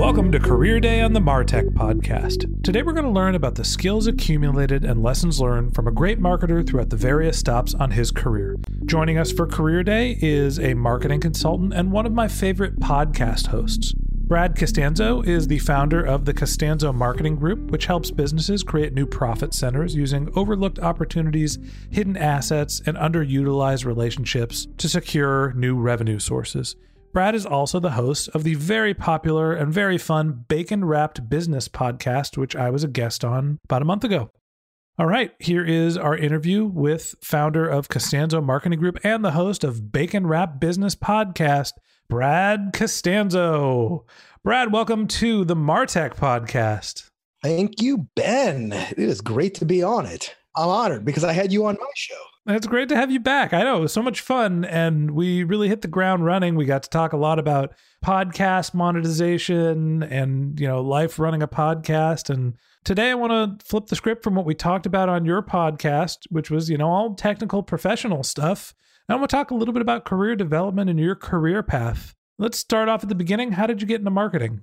Welcome to Career Day on the Martech podcast. Today we're going to learn about the skills accumulated and lessons learned from a great marketer throughout the various stops on his career. Joining us for Career Day is a marketing consultant and one of my favorite podcast hosts. Brad Costanzo is the founder of the Costanzo Marketing Group, which helps businesses create new profit centers using overlooked opportunities, hidden assets, and underutilized relationships to secure new revenue sources. Brad is also the host of the very popular and very fun Bacon Wrapped Business podcast, which I was a guest on about a month ago. All right, here is our interview with founder of Costanzo Marketing Group and the host of Bacon Wrapped Business podcast, Brad Costanzo. Brad, welcome to the Martech podcast. Thank you, Ben. It is great to be on it. I'm honored because I had you on my show. It's great to have you back. I know it was so much fun, and we really hit the ground running. We got to talk a lot about podcast monetization and you know life running a podcast. And today, I want to flip the script from what we talked about on your podcast, which was you know all technical professional stuff. And I want to talk a little bit about career development and your career path. Let's start off at the beginning. How did you get into marketing?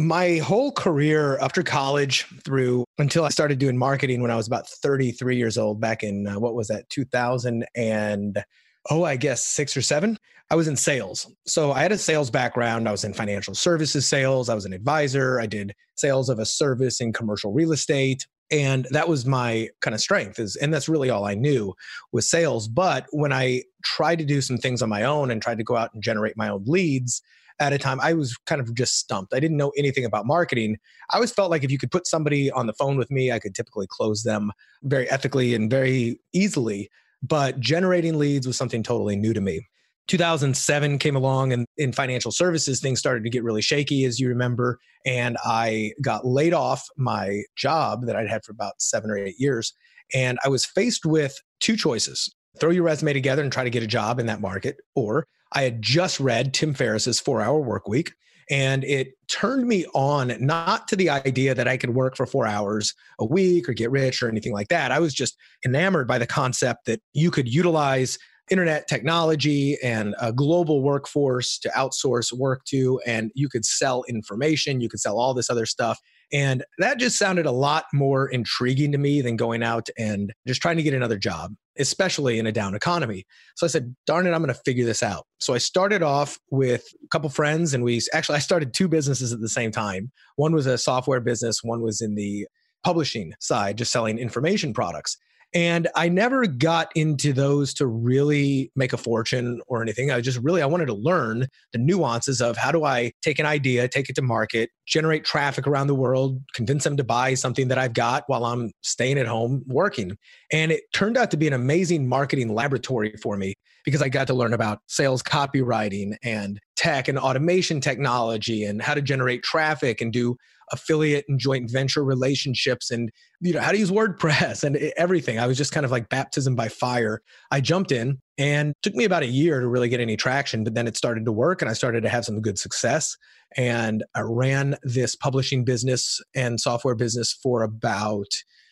My whole career after college through until I started doing marketing when I was about 33 years old back in uh, what was that 2000 and oh I guess 6 or 7 I was in sales. So I had a sales background. I was in financial services sales, I was an advisor, I did sales of a service in commercial real estate and that was my kind of strength is and that's really all I knew was sales but when I tried to do some things on my own and tried to go out and generate my own leads at a time, I was kind of just stumped. I didn't know anything about marketing. I always felt like if you could put somebody on the phone with me, I could typically close them very ethically and very easily. But generating leads was something totally new to me. 2007 came along and in financial services things started to get really shaky as you remember and i got laid off my job that i'd had for about seven or eight years and i was faced with two choices throw your resume together and try to get a job in that market or I had just read Tim Ferriss's Four Hour Work Week, and it turned me on not to the idea that I could work for four hours a week or get rich or anything like that. I was just enamored by the concept that you could utilize internet technology and a global workforce to outsource work to, and you could sell information, you could sell all this other stuff. And that just sounded a lot more intriguing to me than going out and just trying to get another job, especially in a down economy. So I said, darn it, I'm going to figure this out. So I started off with a couple friends, and we actually, I started two businesses at the same time. One was a software business, one was in the publishing side, just selling information products. And I never got into those to really make a fortune or anything. I just really I wanted to learn the nuances of how do I take an idea, take it to market, generate traffic around the world, convince them to buy something that I've got while I'm staying at home working. And it turned out to be an amazing marketing laboratory for me because I got to learn about sales copywriting and tech and automation technology and how to generate traffic and do affiliate and joint venture relationships and you know how to use wordpress and everything i was just kind of like baptism by fire i jumped in and took me about a year to really get any traction but then it started to work and i started to have some good success and i ran this publishing business and software business for about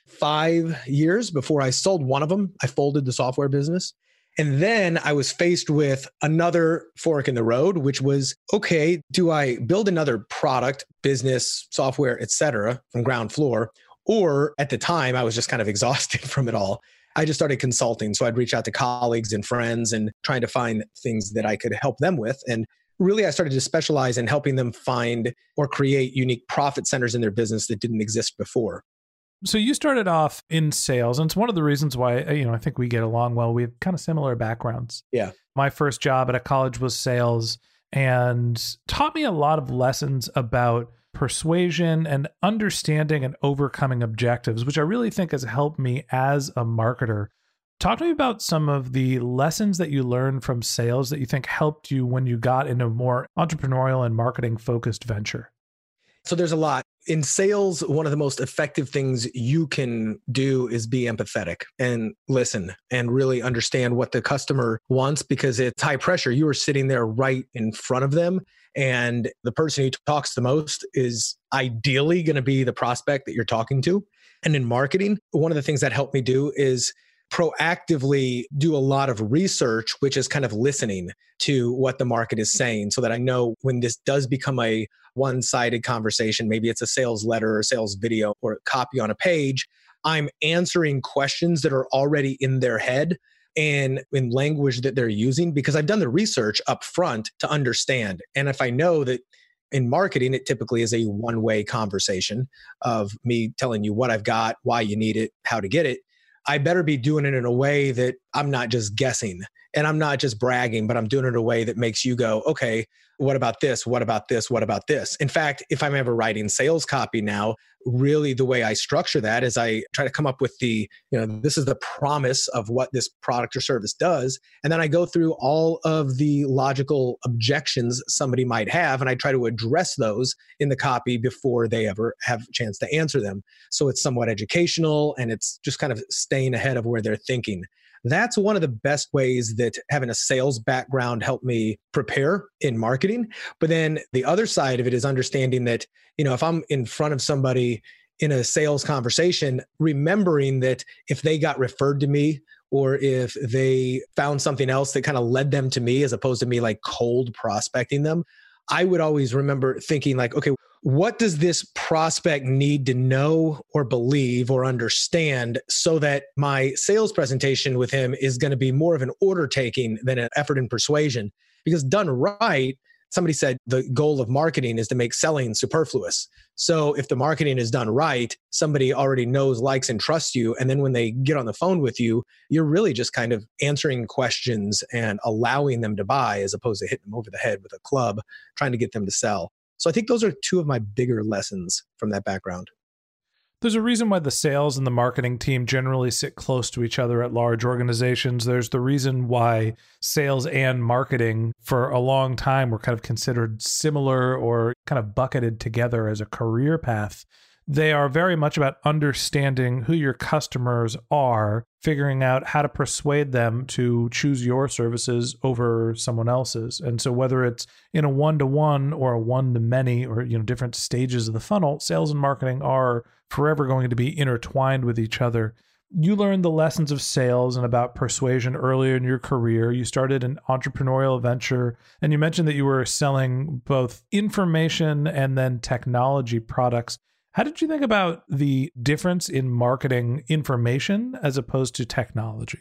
five years before I sold one of them. I folded the software business. And then I was faced with another fork in the road, which was okay, do I build another product, business, software, et cetera, from ground floor? Or at the time, I was just kind of exhausted from it all. I just started consulting. So I'd reach out to colleagues and friends and trying to find things that I could help them with. And really, I started to specialize in helping them find or create unique profit centers in their business that didn't exist before. So you started off in sales, and it's one of the reasons why uh, you know I think we get along well. We have kind of similar backgrounds. Yeah. My first job at a college was sales, and taught me a lot of lessons about persuasion and understanding and overcoming objectives, which I really think has helped me as a marketer. Talk to me about some of the lessons that you learned from sales that you think helped you when you got into a more entrepreneurial and marketing focused venture. So there's a lot in sales, one of the most effective things you can do is be empathetic and listen and really understand what the customer wants because it's high pressure. You are sitting there right in front of them. And the person who talks the most is ideally going to be the prospect that you're talking to. And in marketing, one of the things that helped me do is proactively do a lot of research, which is kind of listening to what the market is saying so that I know when this does become a one sided conversation, maybe it's a sales letter or sales video or copy on a page, I'm answering questions that are already in their head and in language that they're using because I've done the research up front to understand. And if I know that in marketing, it typically is a one way conversation of me telling you what I've got, why you need it, how to get it. I better be doing it in a way that I'm not just guessing and I'm not just bragging, but I'm doing it in a way that makes you go, okay, what about this? What about this? What about this? In fact, if I'm ever writing sales copy now, really the way I structure that is I try to come up with the, you know, this is the promise of what this product or service does. And then I go through all of the logical objections somebody might have, and I try to address those in the copy before they ever have a chance to answer them. So it's somewhat educational and it's just kind of staying ahead of where they're thinking that's one of the best ways that having a sales background helped me prepare in marketing. But then the other side of it is understanding that you know if i'm in front of somebody in a sales conversation remembering that if they got referred to me or if they found something else that kind of led them to me as opposed to me like cold prospecting them i would always remember thinking like okay what does this prospect need to know or believe or understand so that my sales presentation with him is going to be more of an order taking than an effort in persuasion? Because done right, somebody said the goal of marketing is to make selling superfluous. So if the marketing is done right, somebody already knows, likes, and trusts you. And then when they get on the phone with you, you're really just kind of answering questions and allowing them to buy as opposed to hitting them over the head with a club, trying to get them to sell. So I think those are two of my bigger lessons from that background. There's a reason why the sales and the marketing team generally sit close to each other at large organizations. There's the reason why sales and marketing for a long time were kind of considered similar or kind of bucketed together as a career path they are very much about understanding who your customers are, figuring out how to persuade them to choose your services over someone else's. And so whether it's in a one-to-one or a one-to-many or you know different stages of the funnel, sales and marketing are forever going to be intertwined with each other. You learned the lessons of sales and about persuasion earlier in your career. You started an entrepreneurial venture, and you mentioned that you were selling both information and then technology products. How did you think about the difference in marketing information as opposed to technology?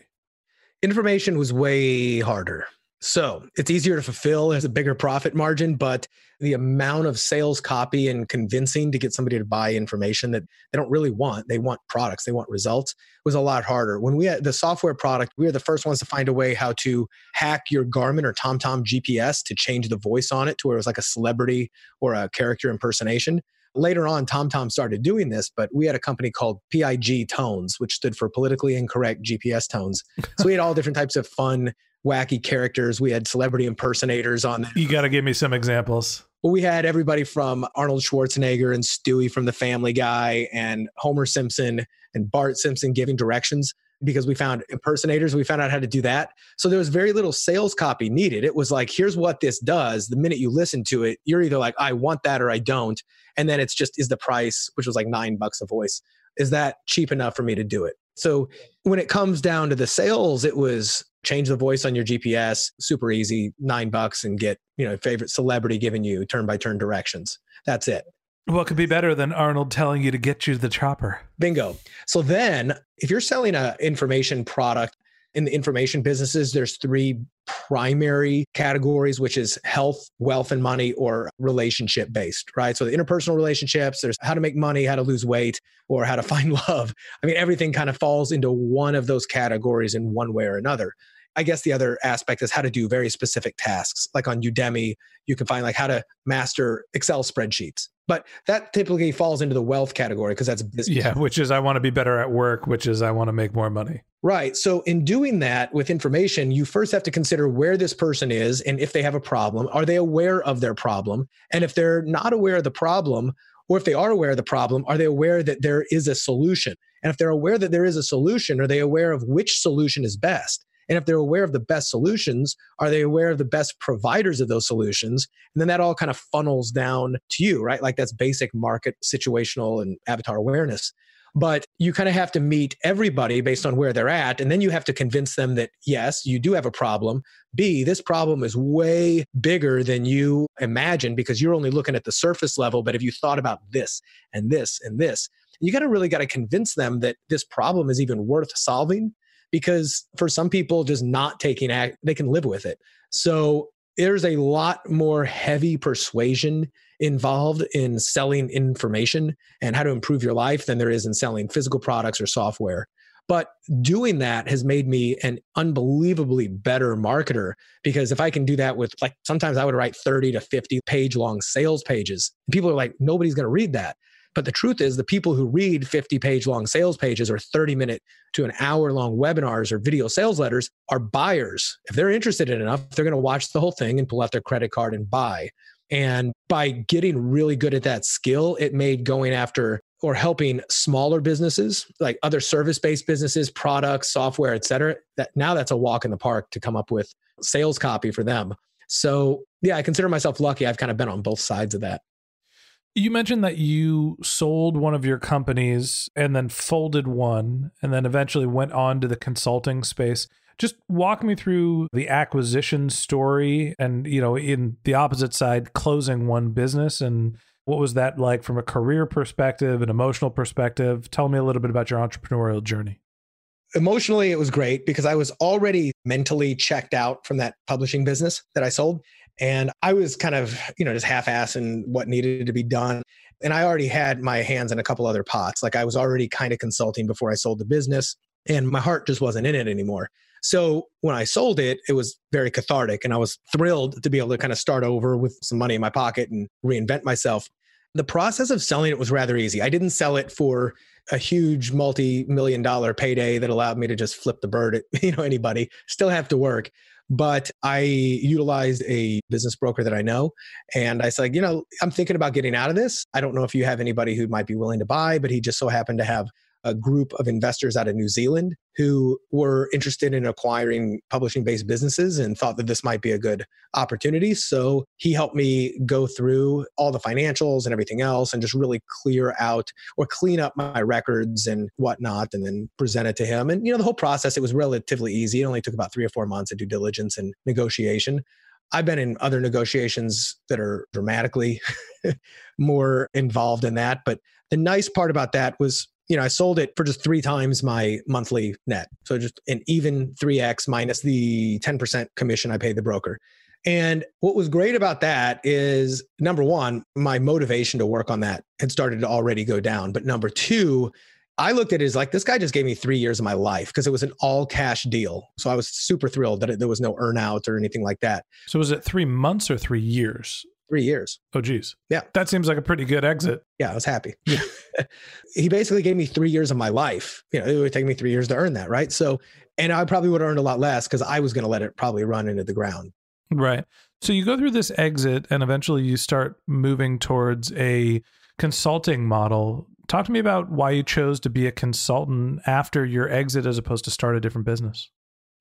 Information was way harder. So it's easier to fulfill, has a bigger profit margin, but the amount of sales copy and convincing to get somebody to buy information that they don't really want, they want products, they want results, was a lot harder. When we had the software product, we were the first ones to find a way how to hack your Garmin or TomTom GPS to change the voice on it to where it was like a celebrity or a character impersonation. Later on, TomTom started doing this, but we had a company called PIG Tones, which stood for politically incorrect GPS tones. So we had all different types of fun, wacky characters. We had celebrity impersonators on there. You got to give me some examples. Well, we had everybody from Arnold Schwarzenegger and Stewie from The Family Guy and Homer Simpson and Bart Simpson giving directions because we found impersonators. We found out how to do that. So there was very little sales copy needed. It was like, here's what this does. The minute you listen to it, you're either like, I want that or I don't. And then it's just, is the price, which was like nine bucks a voice. is that cheap enough for me to do it? So when it comes down to the sales, it was change the voice on your GPS, super easy, nine bucks, and get you know favorite celebrity giving you turn by turn directions. That's it. What could be better than Arnold telling you to get you the chopper? Bingo. So then, if you're selling an information product in the information businesses, there's three primary categories, which is health, wealth, and money, or relationship based, right? So the interpersonal relationships, there's how to make money, how to lose weight, or how to find love. I mean, everything kind of falls into one of those categories in one way or another. I guess the other aspect is how to do very specific tasks. Like on Udemy, you can find like how to master Excel spreadsheets. But that typically falls into the wealth category because that's business. Yeah, which is I want to be better at work, which is I want to make more money. Right. So in doing that with information, you first have to consider where this person is and if they have a problem, are they aware of their problem? And if they're not aware of the problem, or if they are aware of the problem, are they aware that there is a solution? And if they're aware that there is a solution, are they aware of which solution is best? And if they're aware of the best solutions, are they aware of the best providers of those solutions? And then that all kind of funnels down to you, right? Like that's basic market situational and avatar awareness. But you kind of have to meet everybody based on where they're at. And then you have to convince them that, yes, you do have a problem. B, this problem is way bigger than you imagine because you're only looking at the surface level. But if you thought about this and this and this, you got to really got to convince them that this problem is even worth solving because for some people just not taking act they can live with it so there's a lot more heavy persuasion involved in selling information and how to improve your life than there is in selling physical products or software but doing that has made me an unbelievably better marketer because if I can do that with like sometimes I would write 30 to 50 page long sales pages. People are like, nobody's going to read that. But the truth is, the people who read 50 page long sales pages or 30 minute to an hour long webinars or video sales letters are buyers. If they're interested in enough, they're going to watch the whole thing and pull out their credit card and buy. And by getting really good at that skill, it made going after or helping smaller businesses like other service-based businesses products software et cetera that now that's a walk in the park to come up with sales copy for them so yeah i consider myself lucky i've kind of been on both sides of that you mentioned that you sold one of your companies and then folded one and then eventually went on to the consulting space. Just walk me through the acquisition story and, you know, in the opposite side, closing one business and what was that like from a career perspective, an emotional perspective? Tell me a little bit about your entrepreneurial journey. Emotionally, it was great because I was already mentally checked out from that publishing business that I sold. And I was kind of, you know, just half assing what needed to be done. And I already had my hands in a couple other pots. Like I was already kind of consulting before I sold the business, and my heart just wasn't in it anymore. So when I sold it, it was very cathartic. And I was thrilled to be able to kind of start over with some money in my pocket and reinvent myself. The process of selling it was rather easy. I didn't sell it for a huge multi-million dollar payday that allowed me to just flip the bird at you know anybody still have to work but I utilized a business broker that I know. And I said, you know, I'm thinking about getting out of this. I don't know if you have anybody who might be willing to buy, but he just so happened to have a group of investors out of New Zealand who were interested in acquiring publishing based businesses and thought that this might be a good opportunity. So he helped me go through all the financials and everything else and just really clear out or clean up my records and whatnot and then present it to him. And, you know, the whole process, it was relatively easy. It only took about three or four months of due diligence and negotiation. I've been in other negotiations that are dramatically more involved in that. But the nice part about that was you know, I sold it for just three times my monthly net. So just an even 3x minus the 10% commission I paid the broker. And what was great about that is number one, my motivation to work on that had started to already go down. But number two, I looked at it as like this guy just gave me three years of my life because it was an all cash deal. So I was super thrilled that it, there was no earnout or anything like that. So was it three months or three years? Three years. Oh, geez. Yeah. That seems like a pretty good exit. Yeah, I was happy. Yeah. he basically gave me three years of my life. You know, it would take me three years to earn that, right? So, and I probably would have earned a lot less because I was going to let it probably run into the ground. Right. So you go through this exit and eventually you start moving towards a consulting model. Talk to me about why you chose to be a consultant after your exit as opposed to start a different business.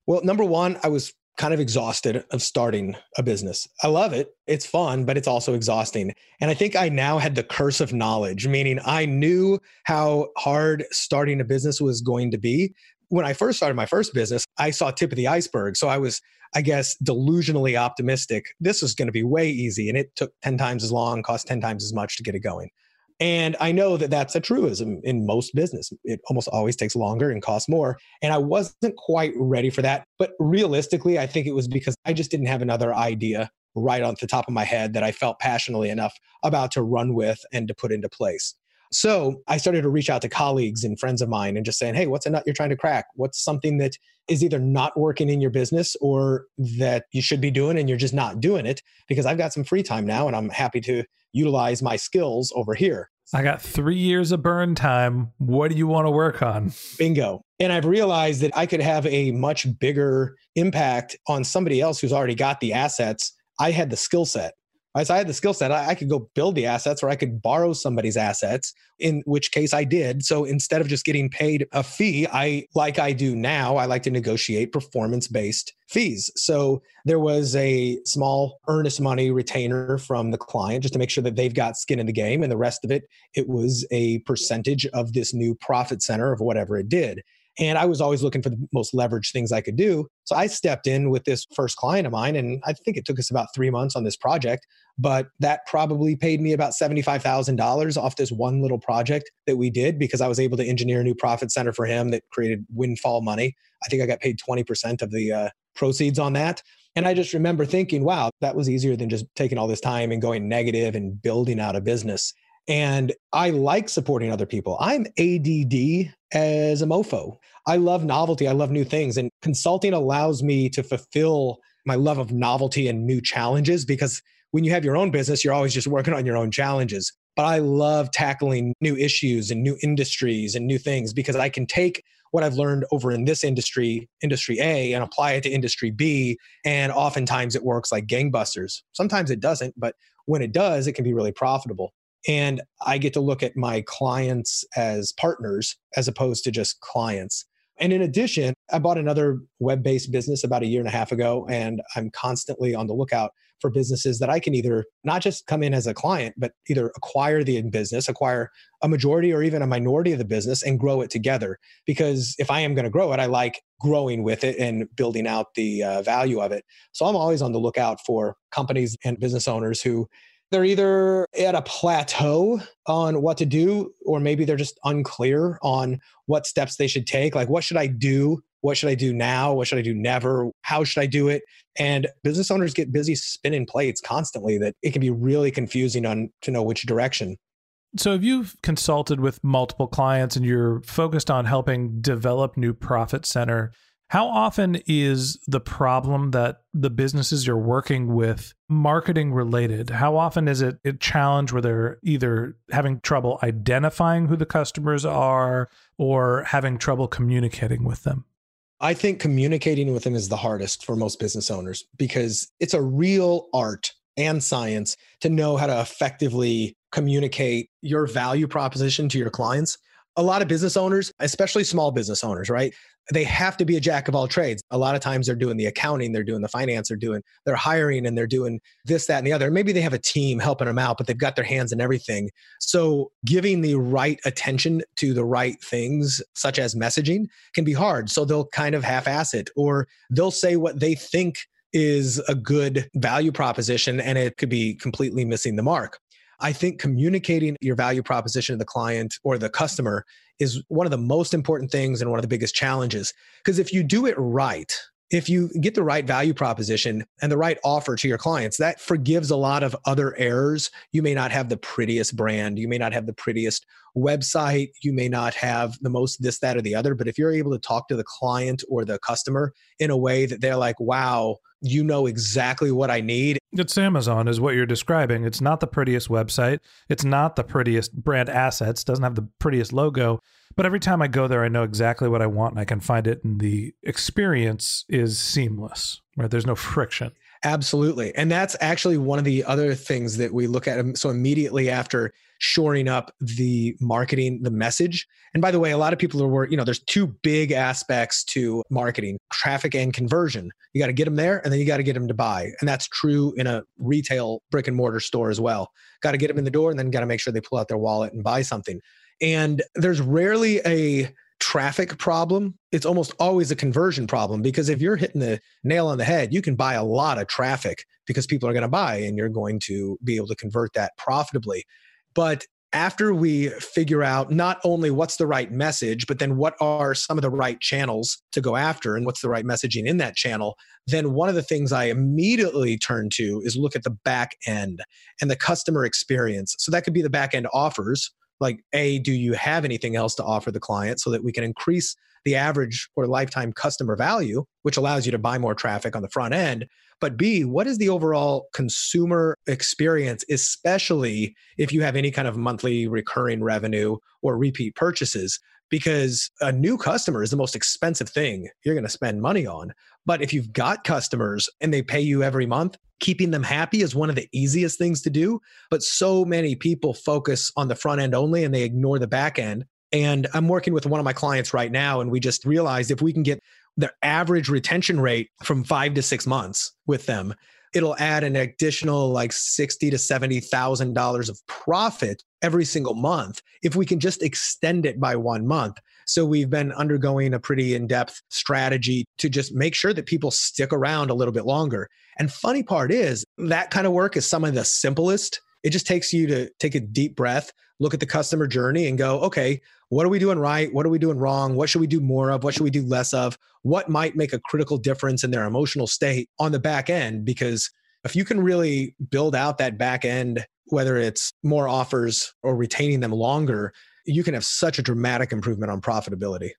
Well, number one, I was kind of exhausted of starting a business. I love it. It's fun, but it's also exhausting. And I think I now had the curse of knowledge, meaning I knew how hard starting a business was going to be. When I first started my first business, I saw tip of the iceberg. So I was, I guess, delusionally optimistic. This was going to be way easy. And it took 10 times as long, cost 10 times as much to get it going. And I know that that's a truism in most business. It almost always takes longer and costs more. And I wasn't quite ready for that. But realistically, I think it was because I just didn't have another idea right on the top of my head that I felt passionately enough about to run with and to put into place. So I started to reach out to colleagues and friends of mine and just saying, hey, what's a nut you're trying to crack? What's something that is either not working in your business or that you should be doing and you're just not doing it? Because I've got some free time now and I'm happy to utilize my skills over here. I got three years of burn time. What do you want to work on? Bingo. And I've realized that I could have a much bigger impact on somebody else who's already got the assets. I had the skill set. As I had the skill set, I, I, could go build the assets or I could borrow somebody's assets, in which case I did. So instead of just getting paid a fee, I, like I do now, I like to negotiate performance based fees. So there was a small earnest money retainer from the client just to make sure that they've got skin in the game. And the rest of it, it was a percentage of this new profit center of whatever it did. And I was always looking for the most leveraged things I could do. So I stepped in with this first client of mine, and I think it took us about three months on this project, but that probably paid me about $75,000 off this one little project that we did because I was able to engineer a new profit center for him that created windfall money. I think I got paid 20% of the uh, proceeds on that. And I just remember thinking, wow, that was easier than just taking all this time and going negative and building out a business. And I like supporting other people. I'm ADD as a mofo. I love novelty. I love new things. And consulting allows me to fulfill my love of novelty and new challenges because when you have your own business, you're always just working on your own challenges. But I love tackling new issues and new industries and new things because I can take what I've learned over in this industry, industry A, and apply it to industry B. And oftentimes it works like gangbusters. Sometimes it doesn't, but when it does, it can be really profitable. And I get to look at my clients as partners as opposed to just clients. And in addition, I bought another web based business about a year and a half ago, and I'm constantly on the lookout for businesses that I can either not just come in as a client, but either acquire the business, acquire a majority or even a minority of the business and grow it together. Because if I am going to grow it, I like growing with it and building out the uh, value of it. So I'm always on the lookout for companies and business owners who they're either at a plateau on what to do, or maybe they're just unclear on what steps they should take. Like, what should I do? What should I do now? What should I do never? How should I do it? And business owners get busy spinning plates constantly that it can be really confusing on to know which direction. So, if you've consulted with multiple clients and you're focused on helping develop new profit center, how often is the problem that the businesses you're working with marketing related? How often is it a challenge where they're either having trouble identifying who the customers are or having trouble communicating with them? I think communicating with them is the hardest for most business owners because it's a real art and science to know how to effectively communicate your value proposition to your clients a lot of business owners, especially small business owners, right? They have to be a jack of all trades. A lot of times they're doing the accounting, they're doing the finance, they're doing, they're hiring and they're doing this, that, and the other. Maybe they have a team helping them out, but they've got their hands in everything. So giving the right attention to the right things, such as messaging, can be hard. So they'll kind of half ass it or they'll say what they think is a good value proposition and it could be completely missing the mark. I think communicating your value proposition to the client or the customer is one of the most important things and one of the biggest challenges. Because if you do it right, if you get the right value proposition and the right offer to your clients, that forgives a lot of other errors. You may not have the prettiest brand, you may not have the prettiest website, you may not have the most this, that, or the other. But if you're able to talk to the client or the customer in a way that they're like, wow, you know exactly what I need. It's Amazon, is what you're describing. It's not the prettiest website. It's not the prettiest brand assets. Doesn't have the prettiest logo. But every time I go there, I know exactly what I want and I can find it. And the experience is seamless, right? There's no friction. Absolutely. And that's actually one of the other things that we look at. Um, so immediately after shoring up the marketing, the message. And by the way, a lot of people are, you know, there's two big aspects to marketing traffic and conversion. You got to get them there and then you got to get them to buy. And that's true in a retail brick and mortar store as well. Got to get them in the door and then got to make sure they pull out their wallet and buy something. And there's rarely a traffic problem. It's almost always a conversion problem because if you're hitting the nail on the head, you can buy a lot of traffic because people are going to buy and you're going to be able to convert that profitably. But after we figure out not only what's the right message, but then what are some of the right channels to go after and what's the right messaging in that channel, then one of the things I immediately turn to is look at the back end and the customer experience. So that could be the back end offers, like a do you have anything else to offer the client so that we can increase the average or lifetime customer value which allows you to buy more traffic on the front end but b what is the overall consumer experience especially if you have any kind of monthly recurring revenue or repeat purchases because a new customer is the most expensive thing you're going to spend money on but if you've got customers and they pay you every month keeping them happy is one of the easiest things to do. But so many people focus on the front end only and they ignore the back end. And I'm working with one of my clients right now, and we just realized if we can get their average retention rate from five to six months with them, it'll add an additional like sixty to seventy thousand dollars of profit every single month if we can just extend it by one month. So we've been undergoing a pretty in-depth strategy to just make sure that people stick around a little bit longer. And funny part is that kind of work is some of the simplest. It just takes you to take a deep breath, look at the customer journey and go, okay, what are we doing right? What are we doing wrong? What should we do more of? What should we do less of? What might make a critical difference in their emotional state on the back end? Because if you can really build out that back end, whether it's more offers or retaining them longer, you can have such a dramatic improvement on profitability.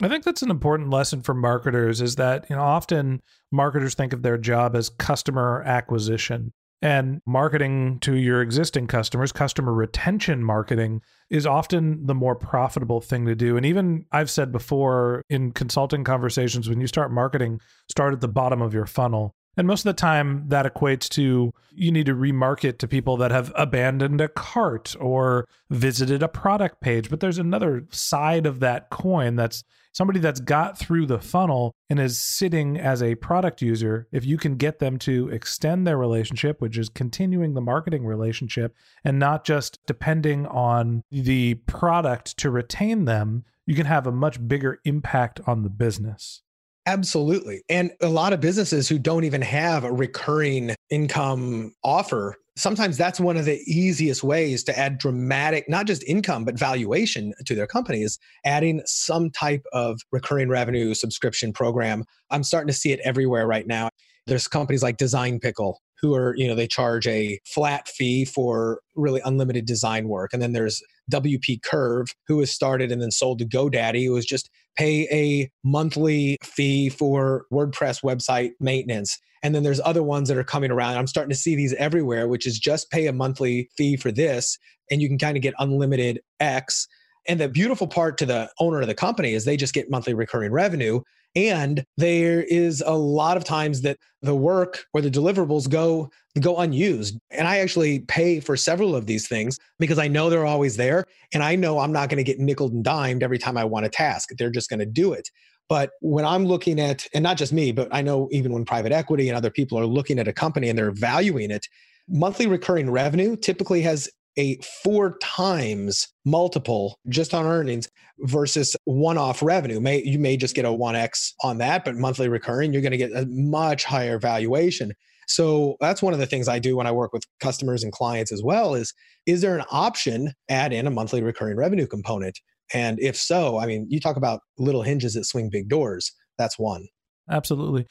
I think that's an important lesson for marketers is that, you know, often marketers think of their job as customer acquisition and marketing to your existing customers, customer retention marketing is often the more profitable thing to do. And even I've said before in consulting conversations, when you start marketing, start at the bottom of your funnel. And most of the time, that equates to you need to remarket to people that have abandoned a cart or visited a product page. But there's another side of that coin that's somebody that's got through the funnel and is sitting as a product user. If you can get them to extend their relationship, which is continuing the marketing relationship and not just depending on the product to retain them, you can have a much bigger impact on the business. Absolutely. And a lot of businesses who don't even have a recurring income offer, sometimes that's one of the easiest ways to add dramatic, not just income, but valuation to their company is adding some type of recurring revenue subscription program. I'm starting to see it everywhere right now. There's companies like Design Pickle who are, you know, they charge a flat fee for really unlimited design work. And then there's WP Curve, who was started and then sold to GoDaddy, who was just pay a monthly fee for WordPress website maintenance. And then there's other ones that are coming around. I'm starting to see these everywhere, which is just pay a monthly fee for this, and you can kind of get unlimited X. And the beautiful part to the owner of the company is they just get monthly recurring revenue. And there is a lot of times that the work or the deliverables go go unused. And I actually pay for several of these things because I know they're always there. And I know I'm not going to get nickel and dimed every time I want a task. They're just going to do it. But when I'm looking at, and not just me, but I know even when private equity and other people are looking at a company and they're valuing it, monthly recurring revenue typically has a four times multiple just on earnings versus one-off revenue. May you may just get a 1x on that, but monthly recurring, you're going to get a much higher valuation. So that's one of the things I do when I work with customers and clients as well is is there an option add in a monthly recurring revenue component? And if so, I mean, you talk about little hinges that swing big doors. That's one. Absolutely.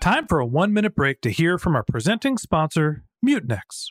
Time for a 1-minute break to hear from our presenting sponsor, Mutinex.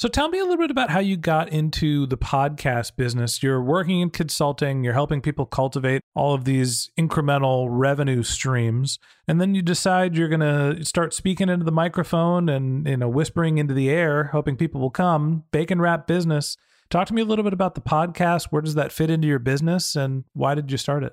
So tell me a little bit about how you got into the podcast business. You're working in consulting, you're helping people cultivate all of these incremental revenue streams, and then you decide you're going to start speaking into the microphone and you know whispering into the air, hoping people will come. Bacon wrap business. Talk to me a little bit about the podcast. Where does that fit into your business and why did you start it?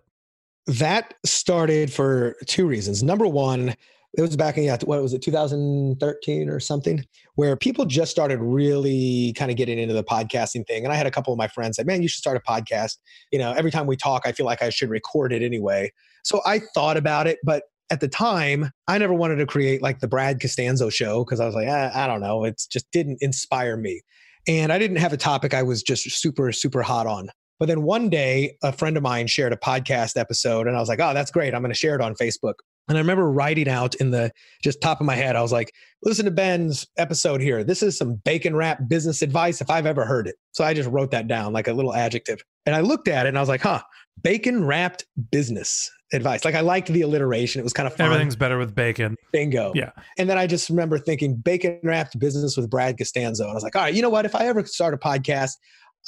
That started for two reasons. Number one, it was back in yeah, what was it 2013 or something where people just started really kind of getting into the podcasting thing and i had a couple of my friends say man you should start a podcast you know every time we talk i feel like i should record it anyway so i thought about it but at the time i never wanted to create like the brad costanzo show because i was like eh, i don't know it just didn't inspire me and i didn't have a topic i was just super super hot on but then one day, a friend of mine shared a podcast episode, and I was like, oh, that's great. I'm going to share it on Facebook. And I remember writing out in the just top of my head, I was like, listen to Ben's episode here. This is some bacon wrap business advice if I've ever heard it. So I just wrote that down like a little adjective. And I looked at it and I was like, huh, bacon wrapped business advice. Like I liked the alliteration. It was kind of fun. Everything's better with bacon. Bingo. Yeah. And then I just remember thinking bacon wrapped business with Brad Costanzo. And I was like, all right, you know what? If I ever start a podcast,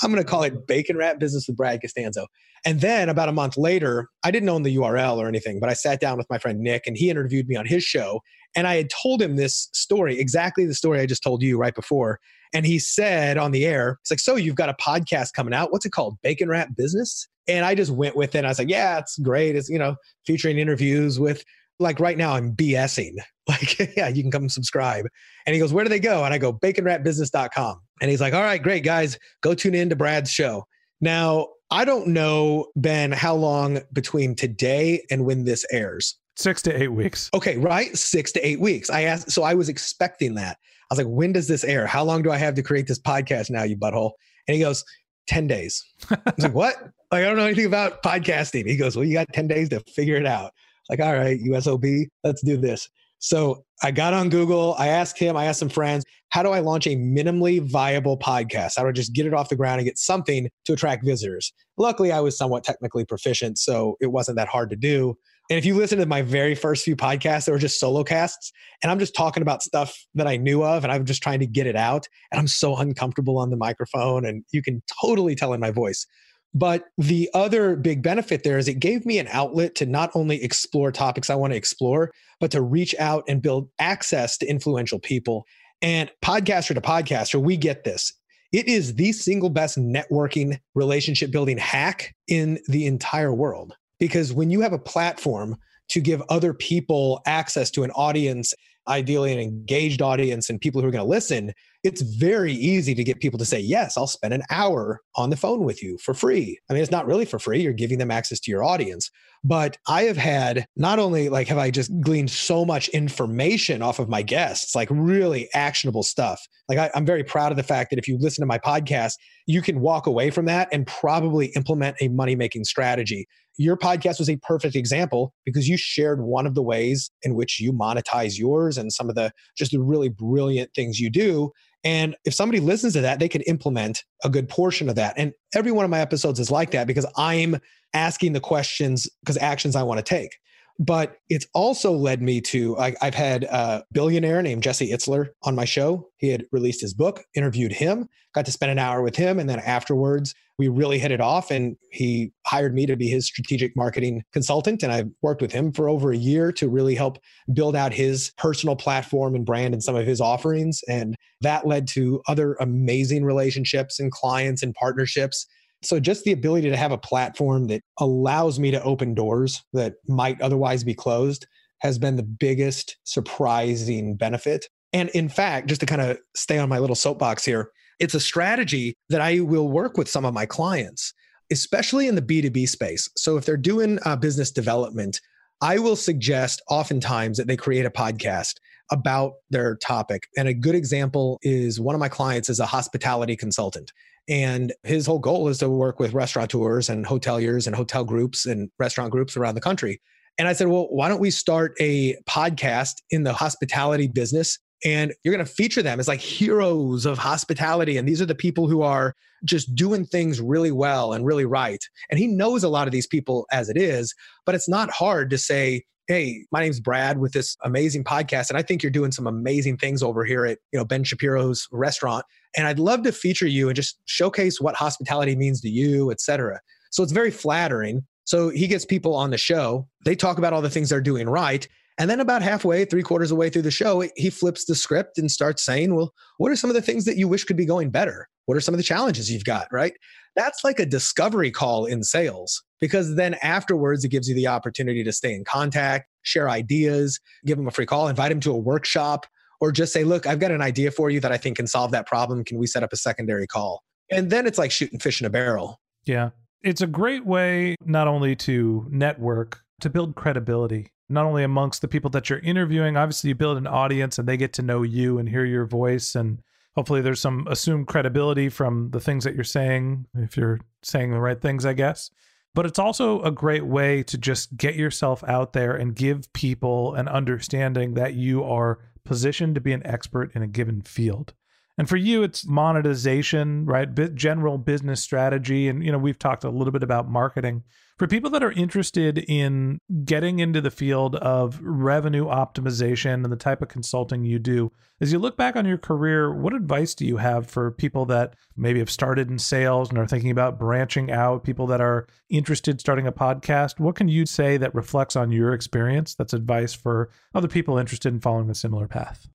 I'm going to call it Bacon Wrapped Business with Brad Costanzo. And then about a month later, I didn't own the URL or anything, but I sat down with my friend Nick and he interviewed me on his show. And I had told him this story, exactly the story I just told you right before. And he said on the air, it's like, so you've got a podcast coming out. What's it called? Bacon Wrapped Business? And I just went with it. I was like, yeah, it's great. It's, you know, featuring interviews with, like right now, I'm BSing. Like, yeah, you can come subscribe. And he goes, where do they go? And I go, baconwrapbusiness.com. And he's like, all right, great, guys, go tune in to Brad's show. Now, I don't know, Ben, how long between today and when this airs. Six to eight weeks. Okay, right? Six to eight weeks. I asked, so I was expecting that. I was like, when does this air? How long do I have to create this podcast now, you butthole? And he goes, 10 days. I was like, what? Like, I don't know anything about podcasting. He goes, well, you got 10 days to figure it out. Like, all right, USOB, let's do this. So I got on Google. I asked him, I asked some friends, how do I launch a minimally viable podcast? How do I just get it off the ground and get something to attract visitors? Luckily, I was somewhat technically proficient, so it wasn't that hard to do. And if you listen to my very first few podcasts, they were just solo casts. And I'm just talking about stuff that I knew of and I'm just trying to get it out. And I'm so uncomfortable on the microphone. And you can totally tell in my voice. But the other big benefit there is it gave me an outlet to not only explore topics I want to explore, but to reach out and build access to influential people. And podcaster to podcaster, we get this. It is the single best networking relationship building hack in the entire world. Because when you have a platform to give other people access to an audience, ideally an engaged audience and people who are going to listen, it's very easy to get people to say, Yes, I'll spend an hour on the phone with you for free. I mean, it's not really for free, you're giving them access to your audience. But I have had not only like have I just gleaned so much information off of my guests, like really actionable stuff. Like I, I'm very proud of the fact that if you listen to my podcast, you can walk away from that and probably implement a money making strategy your podcast was a perfect example because you shared one of the ways in which you monetize yours and some of the just the really brilliant things you do and if somebody listens to that, they can implement a good portion of that. And every one of my episodes is like that because I'm asking the questions because actions I want to take. But it's also led me to, I, have had a billionaire named Jesse Itzler on my show. He had released his book, interviewed him, got to spend an hour with him. And then afterwards, we really hit it off. And he hired me to be his strategic marketing consultant. And I've worked with him for over a year to really help build out his personal platform and brand and some of his offerings. And that led to other amazing relationships and clients and partnerships so just the ability to have a platform that allows me to open doors that might otherwise be closed has been the biggest surprising benefit. And in fact, just to kind of stay on my little soapbox here, it's a strategy that I will work with some of my clients, especially in the B2B space. So if they're doing uh, business development, I will suggest oftentimes that they create a podcast about their topic. And a good example is one of my clients is a hospitality consultant. And his whole goal is to work with restaurateurs and hoteliers and hotel groups and restaurant groups around the country. And I said, well, why don't we start a podcast in the hospitality business? And you're going to feature them as like heroes of hospitality. And these are the people who are just doing things really well and really right. And he knows a lot of these people as it is, but it's not hard to say, hey my name's brad with this amazing podcast and i think you're doing some amazing things over here at you know ben shapiro's restaurant and I'd love to feature you and just showcase what hospitality means to you, et cetera. So it's very flattering. So he gets people on the show. They talk about all the things they're doing right. And then about halfway, three quarters of the way through the show, he flips the script and starts saying, Well, what are some of the things that you wish could be going better? What are some of the challenges you've got? Right. That's like a discovery call in sales because then afterwards, it gives you the opportunity to stay in contact, share ideas, give them a free call, invite them to a workshop, or just say, look, I've got an idea for you that I think can solve that problem. Can we set up a secondary call? And then it's like shooting fish in a barrel. Yeah. It's a great way not only to network, to build credibility, not only amongst the people that you're interviewing. Obviously, you build an audience and they get to know you and hear your voice. And hopefully, there's some assumed credibility from the things that you're saying, if you're saying the right things, I guess. But it's also a great way to just get yourself out there and give people an understanding that you are positioned to be an expert in a given field. And for you, it's monetization, right? General business strategy. And, you know, we've talked a little bit about marketing. For people that are interested in getting into the field of revenue optimization and the type of consulting you do, as you look back on your career, what advice do you have for people that maybe have started in sales and are thinking about branching out, people that are interested in starting a podcast? What can you say that reflects on your experience that's advice for other people interested in following a similar path?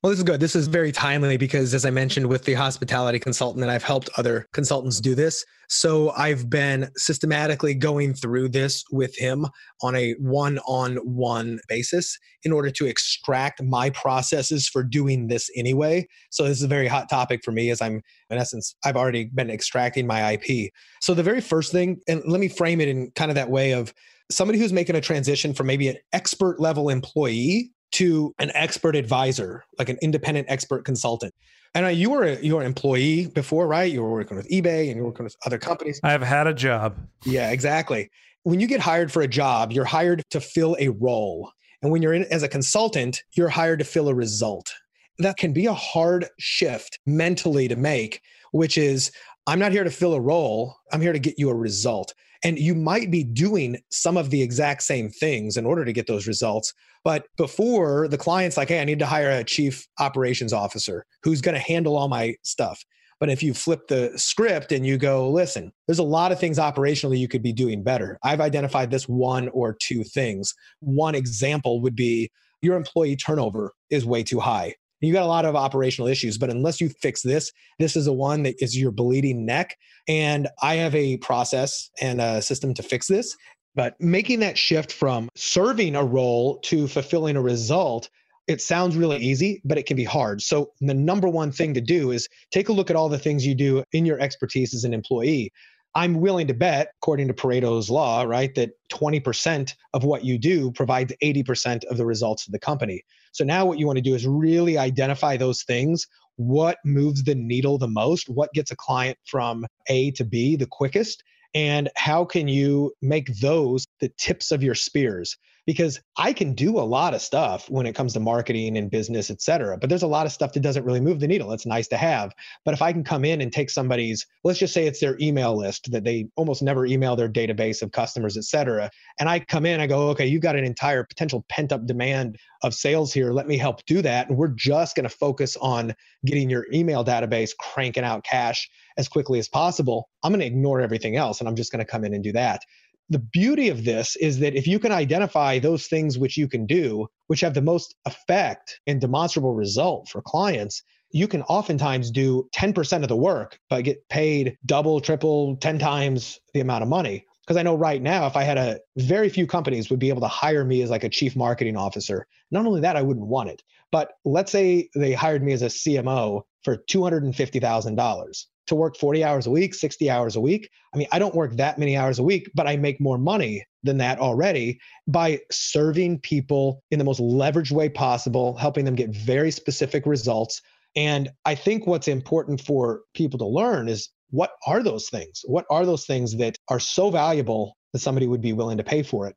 Well, this is good. This is very timely because, as I mentioned with the hospitality consultant, and I've helped other consultants do this. So I've been systematically going through this with him on a one on one basis in order to extract my processes for doing this anyway. So this is a very hot topic for me as I'm, in essence, I've already been extracting my IP. So the very first thing, and let me frame it in kind of that way of somebody who's making a transition from maybe an expert level employee to an expert advisor, like an independent expert consultant. And you were a, you were an employee before, right? You were working with eBay and you were working with other companies. I've had a job. Yeah, exactly. When you get hired for a job, you're hired to fill a role. And when you're in as a consultant, you're hired to fill a result. That can be a hard shift mentally to make, which is I'm not here to fill a role, I'm here to get you a result. And you might be doing some of the exact same things in order to get those results. But before the client's like, hey, I need to hire a chief operations officer who's going to handle all my stuff. But if you flip the script and you go, listen, there's a lot of things operationally you could be doing better. I've identified this one or two things. One example would be your employee turnover is way too high. You got a lot of operational issues, but unless you fix this, this is the one that is your bleeding neck. And I have a process and a system to fix this. But making that shift from serving a role to fulfilling a result, it sounds really easy, but it can be hard. So, the number one thing to do is take a look at all the things you do in your expertise as an employee. I'm willing to bet, according to Pareto's law, right, that 20% of what you do provides 80% of the results of the company. So now what you want to do is really identify those things. What moves the needle the most? What gets a client from A to B the quickest? And how can you make those the tips of your spears? Because I can do a lot of stuff when it comes to marketing and business, et cetera. But there's a lot of stuff that doesn't really move the needle. It's nice to have. But if I can come in and take somebody's, let's just say it's their email list that they almost never email their database of customers, et cetera. And I come in, I go, okay, you've got an entire potential pent up demand of sales here. Let me help do that. And we're just going to focus on getting your email database cranking out cash as quickly as possible. I'm going to ignore everything else and I'm just going to come in and do that. The beauty of this is that if you can identify those things which you can do, which have the most effect and demonstrable result for clients, you can oftentimes do 10% of the work, but get paid double, triple, 10 times the amount of money. Because I know right now, if I had a very few companies would be able to hire me as like a chief marketing officer. Not only that, I wouldn't want it. But let's say they hired me as a CMO for $250,000 to work 40 hours a week, 60 hours a week. I mean, I don't work that many hours a week, but I make more money than that already by serving people in the most leveraged way possible, helping them get very specific results. And I think what's important for people to learn is what are those things? What are those things that are so valuable that somebody would be willing to pay for it?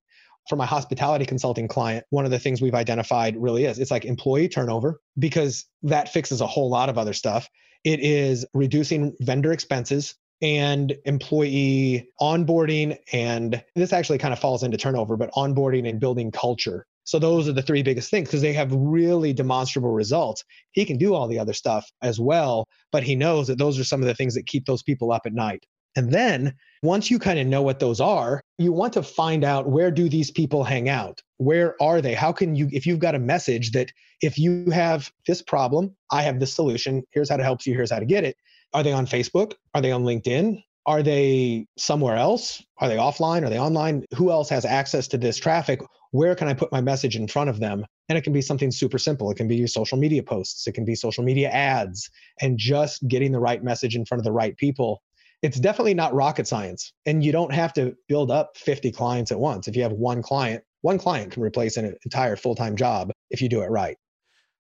For my hospitality consulting client, one of the things we've identified really is it's like employee turnover because that fixes a whole lot of other stuff. It is reducing vendor expenses and employee onboarding. And this actually kind of falls into turnover, but onboarding and building culture. So those are the three biggest things because they have really demonstrable results. He can do all the other stuff as well, but he knows that those are some of the things that keep those people up at night. And then once you kind of know what those are, you want to find out where do these people hang out? Where are they? How can you, if you've got a message that if you have this problem, I have this solution, here's how to help you, here's how to get it. Are they on Facebook? Are they on LinkedIn? Are they somewhere else? Are they offline? Are they online? Who else has access to this traffic? Where can I put my message in front of them? And it can be something super simple. It can be your social media posts, it can be social media ads, and just getting the right message in front of the right people it's definitely not rocket science. And you don't have to build up 50 clients at once. If you have one client, one client can replace an entire full time job if you do it right.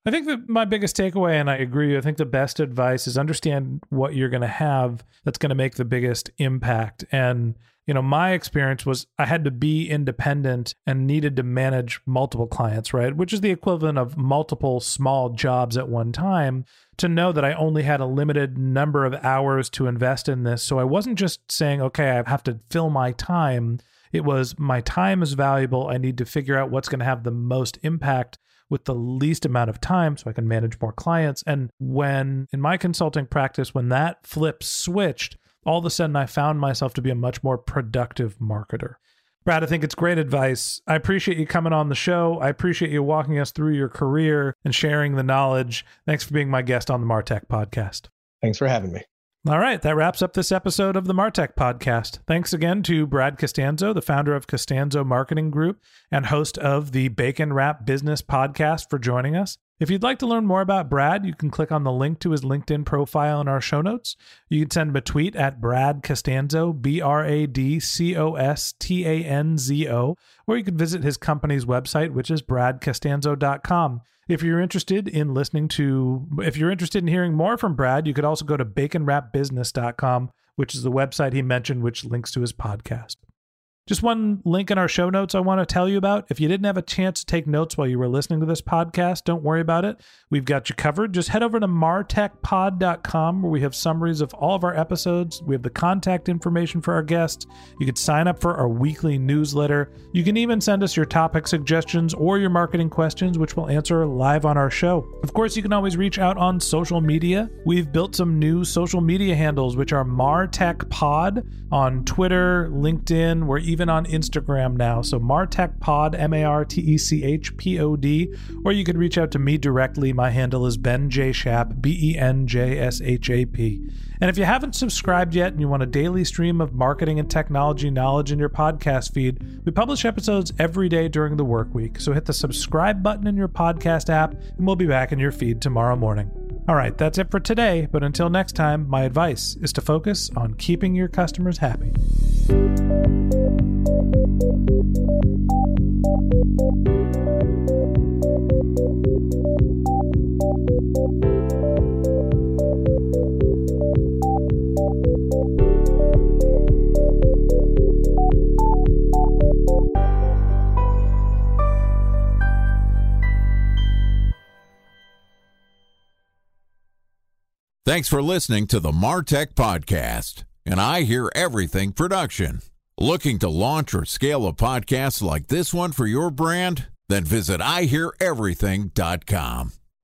I think that my biggest takeaway, and I agree, I think the best advice is understand what you're going to have that's going to make the biggest impact. And, you know, my experience was I had to be independent and needed to manage multiple clients, right? Which is the equivalent of multiple small jobs at one time to know that I only had a limited number of hours to invest in this. So I wasn't just saying, okay, I have to fill my time. It was my time is valuable. I need to figure out what's going to have the most impact with the least amount of time so I can manage more clients. And when in my consulting practice, when that flip switched, all of a sudden I found myself to be a much more productive marketer. Brad, I think it's great advice. I appreciate you coming on the show. I appreciate you walking us through your career and sharing the knowledge. Thanks for being my guest on the Martech podcast. Thanks for having me. All right, that wraps up this episode of the Martech podcast. Thanks again to Brad Costanzo, the founder of Costanzo Marketing Group and host of the Bacon Wrapped Business podcast, for joining us. If you'd like to learn more about Brad, you can click on the link to his LinkedIn profile in our show notes. You can send him a tweet at Brad Costanzo, B R A D C O S T A N Z O, or you can visit his company's website, which is bradcostanzo.com. If you're interested in listening to, if you're interested in hearing more from Brad, you could also go to baconwrappedbusiness.com, which is the website he mentioned, which links to his podcast. Just one link in our show notes I want to tell you about. If you didn't have a chance to take notes while you were listening to this podcast, don't worry about it. We've got you covered. Just head over to martechpod.com where we have summaries of all of our episodes. We have the contact information for our guests. You can sign up for our weekly newsletter. You can even send us your topic suggestions or your marketing questions, which we'll answer live on our show. Of course, you can always reach out on social media. We've built some new social media handles, which are martechpod on Twitter, LinkedIn, where even on Instagram now. So Martech Pod, M A R T E C H P O D, or you could reach out to me directly. My handle is Ben J Shap, B E N J S H A P. And if you haven't subscribed yet and you want a daily stream of marketing and technology knowledge in your podcast feed, we publish episodes every day during the work week. So hit the subscribe button in your podcast app, and we'll be back in your feed tomorrow morning. All right, that's it for today. But until next time, my advice is to focus on keeping your customers happy. Thanks for listening to the Martech Podcast, and I Hear Everything production. Looking to launch or scale a podcast like this one for your brand? Then visit iheareverything.com.